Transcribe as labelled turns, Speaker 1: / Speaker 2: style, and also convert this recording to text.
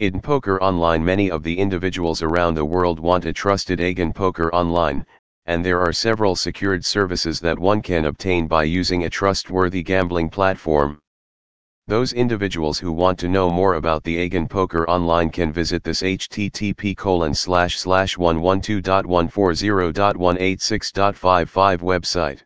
Speaker 1: In poker online many of the individuals around the world want a trusted Agen Poker online, and there are several secured services that one can obtain by using a trustworthy gambling platform. Those individuals who want to know more about the Agen Poker Online can visit this http colon slash slash 112.140.186.55 website.